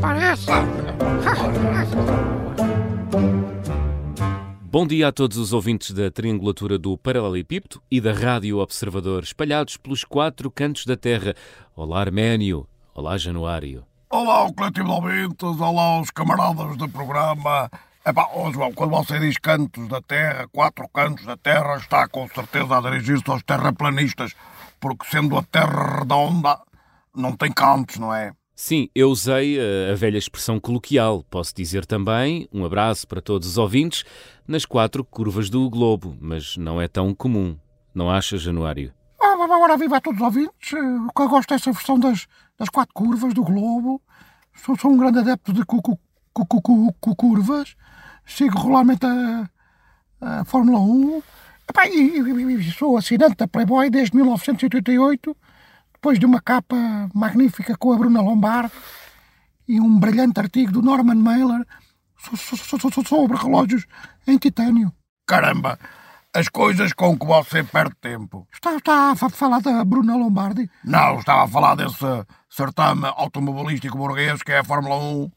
parece. Bom dia a todos os ouvintes da triangulatura do Paralelepípedo e da Rádio Observador, espalhados pelos quatro cantos da Terra. Olá, Arménio. Olá, Januário. Olá, o coletivo de ouvintes. Olá, os camaradas do programa. Epá, oh, João, quando você diz cantos da Terra, quatro cantos da Terra, está com certeza a dirigir-se aos terraplanistas, porque sendo a Terra redonda, não tem cantos, não é? Sim, eu usei a, a velha expressão coloquial. Posso dizer também um abraço para todos os ouvintes nas quatro curvas do globo, mas não é tão comum. Não acha, Januário? Ah, agora viva a todos os ouvintes. Eu gosto dessa versão das, das quatro curvas do globo. Sou, sou um grande adepto de cu, cu, cu, cu, cu curvas. Sigo regularmente a, a Fórmula 1. Epá, e, e, e sou assinante da Playboy desde 1988 depois de uma capa magnífica com a Bruna Lombardi e um brilhante artigo do Norman Mailer sobre relógios em titânio. Caramba, as coisas com que você perde tempo. Está, está a falar da Bruna Lombardi? Não, estava a falar desse certame automobilístico burguês que é a Fórmula 1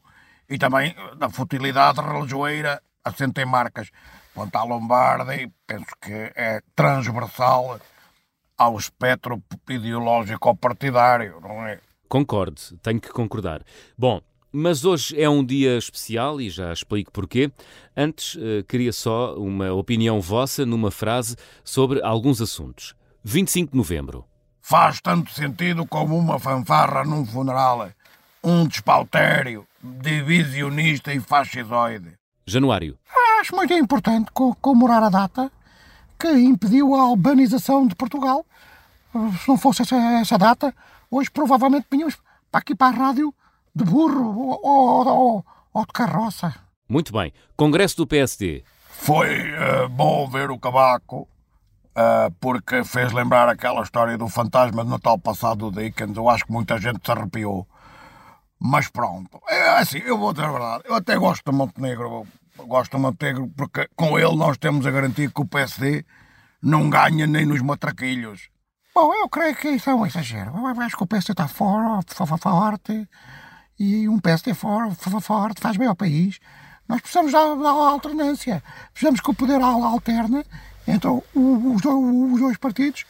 e também da futilidade religioeira assente em marcas. Quanto à Lombardi, penso que é transversal ao espectro ideológico partidário, não é? Concordo, tenho que concordar. Bom, mas hoje é um dia especial e já explico porquê. Antes, uh, queria só uma opinião vossa numa frase sobre alguns assuntos. 25 de novembro. Faz tanto sentido como uma fanfarra num funeral. Um despautério, divisionista e fascisoide. Januário. Acho muito importante comemorar a data que impediu a albanização de Portugal. Se não fosse essa, essa data, hoje provavelmente vinhamos para aqui para a rádio de burro ou, ou, ou, ou de carroça. Muito bem. Congresso do PSD. Foi uh, bom ver o Cavaco, uh, porque fez lembrar aquela história do fantasma de Natal passado do Dickens. Eu acho que muita gente se arrepiou. Mas pronto. É assim, eu vou dizer a verdade. Eu até gosto de Montenegro gosto do Montenegro porque com ele nós temos a garantia que o PSD não ganha nem nos matraquilhos. Bom, eu creio que isso é um exagero. Eu acho que o PSD está forte, forte e um PSD forte, forte faz bem ao país. Nós precisamos da, da alternância. Precisamos que o poder alterne entre os, os dois partidos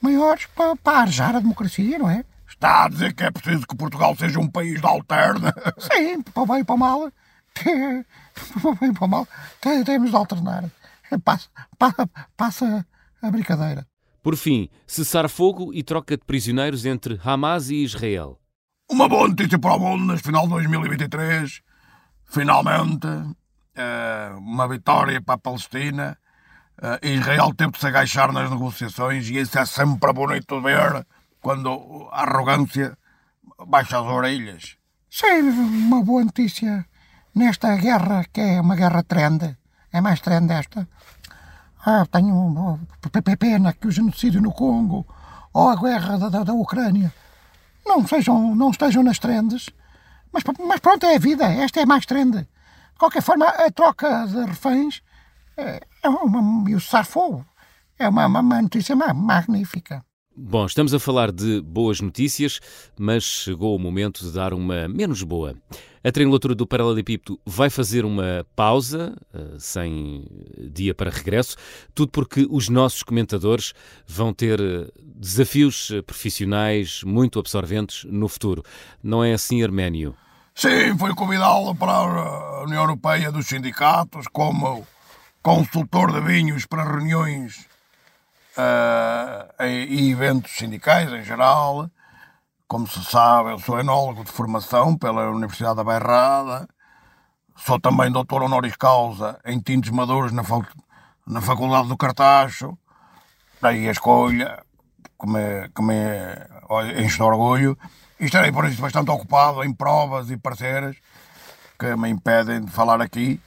maiores para, para arejar a democracia, não é? Está a dizer que é preciso que Portugal seja um país de alterna? Sim, para o bem e para o mal. Para bem para mal, temos de alternar. Passa, passa, passa a brincadeira. Por fim, cessar fogo e troca de prisioneiros entre Hamas e Israel. Uma boa notícia para o mundo neste final de 2023. Finalmente, eh, uma vitória para a Palestina. Eh, Israel teve de se agachar nas negociações e isso é sempre bonito ver quando a arrogância baixa as orelhas. Sim, uma boa notícia nesta guerra, que é uma guerra trend, é mais trend esta. Ah, tenho pena que o genocídio no Congo ou a guerra da, da, da Ucrânia não, sejam, não estejam nas trendes, mas, mas pronto, é a vida, esta é mais trend. De qualquer forma, a troca de reféns é, é uma, e o cessar fogo é uma, uma notícia magnífica. Bom, estamos a falar de boas notícias, mas chegou o momento de dar uma menos boa. A triangulatura do Paralelepípedo vai fazer uma pausa, eh, sem dia para regresso, tudo porque os nossos comentadores vão ter eh, desafios eh, profissionais muito absorventes no futuro. Não é assim, Arménio? Sim, fui convidá-lo para a União Europeia dos Sindicatos como consultor de vinhos para reuniões uh, e eventos sindicais em geral. Como se sabe, eu sou enólogo de formação pela Universidade da Bairrada. Sou também doutor honoris causa em tintes maduros na, na Faculdade do Cartacho. Daí a escolha, que me, que me enche de orgulho. E estarei por isso bastante ocupado em provas e parceiras que me impedem de falar aqui,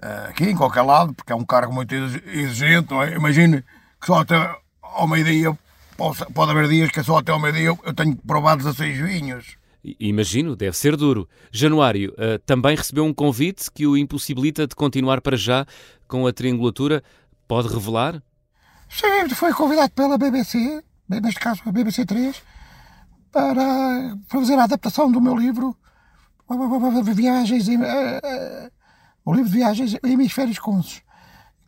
eh, aqui em qualquer lado, porque é um cargo muito exigente. É? Imagine que só até ao meio-dia pode haver dias que só até ao meio-dia eu tenho provado 16 vinhos. Imagino, deve ser duro. Januário, uh, também recebeu um convite que o impossibilita de continuar para já com a triangulatura. Pode revelar? Sim, foi convidado pela BBC, neste caso a BBC 3, para fazer a adaptação do meu livro viagens, uh, o livro de viagens Hemisférios Consos,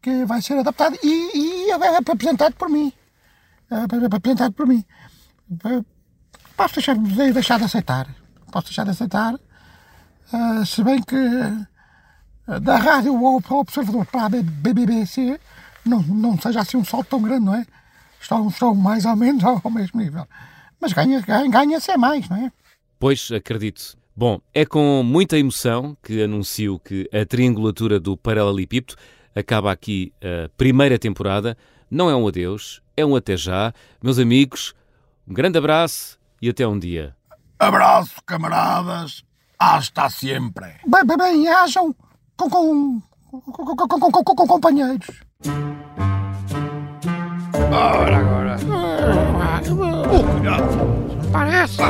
que vai ser adaptado e, e é apresentado por mim. É apresentado por mim. Posso deixar, deixar de aceitar. Posso deixar de aceitar. Uh, se bem que da rádio ao observador para a BBC não, não seja assim um salto tão grande, não é? Estão, estão mais ou menos ao mesmo nível. Mas ganha-se ganha, ganha é mais, não é? Pois, acredito. Bom, é com muita emoção que anuncio que a triangulatura do Paralelepípedo acaba aqui a primeira temporada. Não é um adeus, é um até já. Meus amigos, um grande abraço e até um dia. Abraço, camaradas. Hasta sempre. Bem, bem, bem, hajam com, com, com, com, com, com companheiros. Ora, agora. Oh, cuidado. Parece.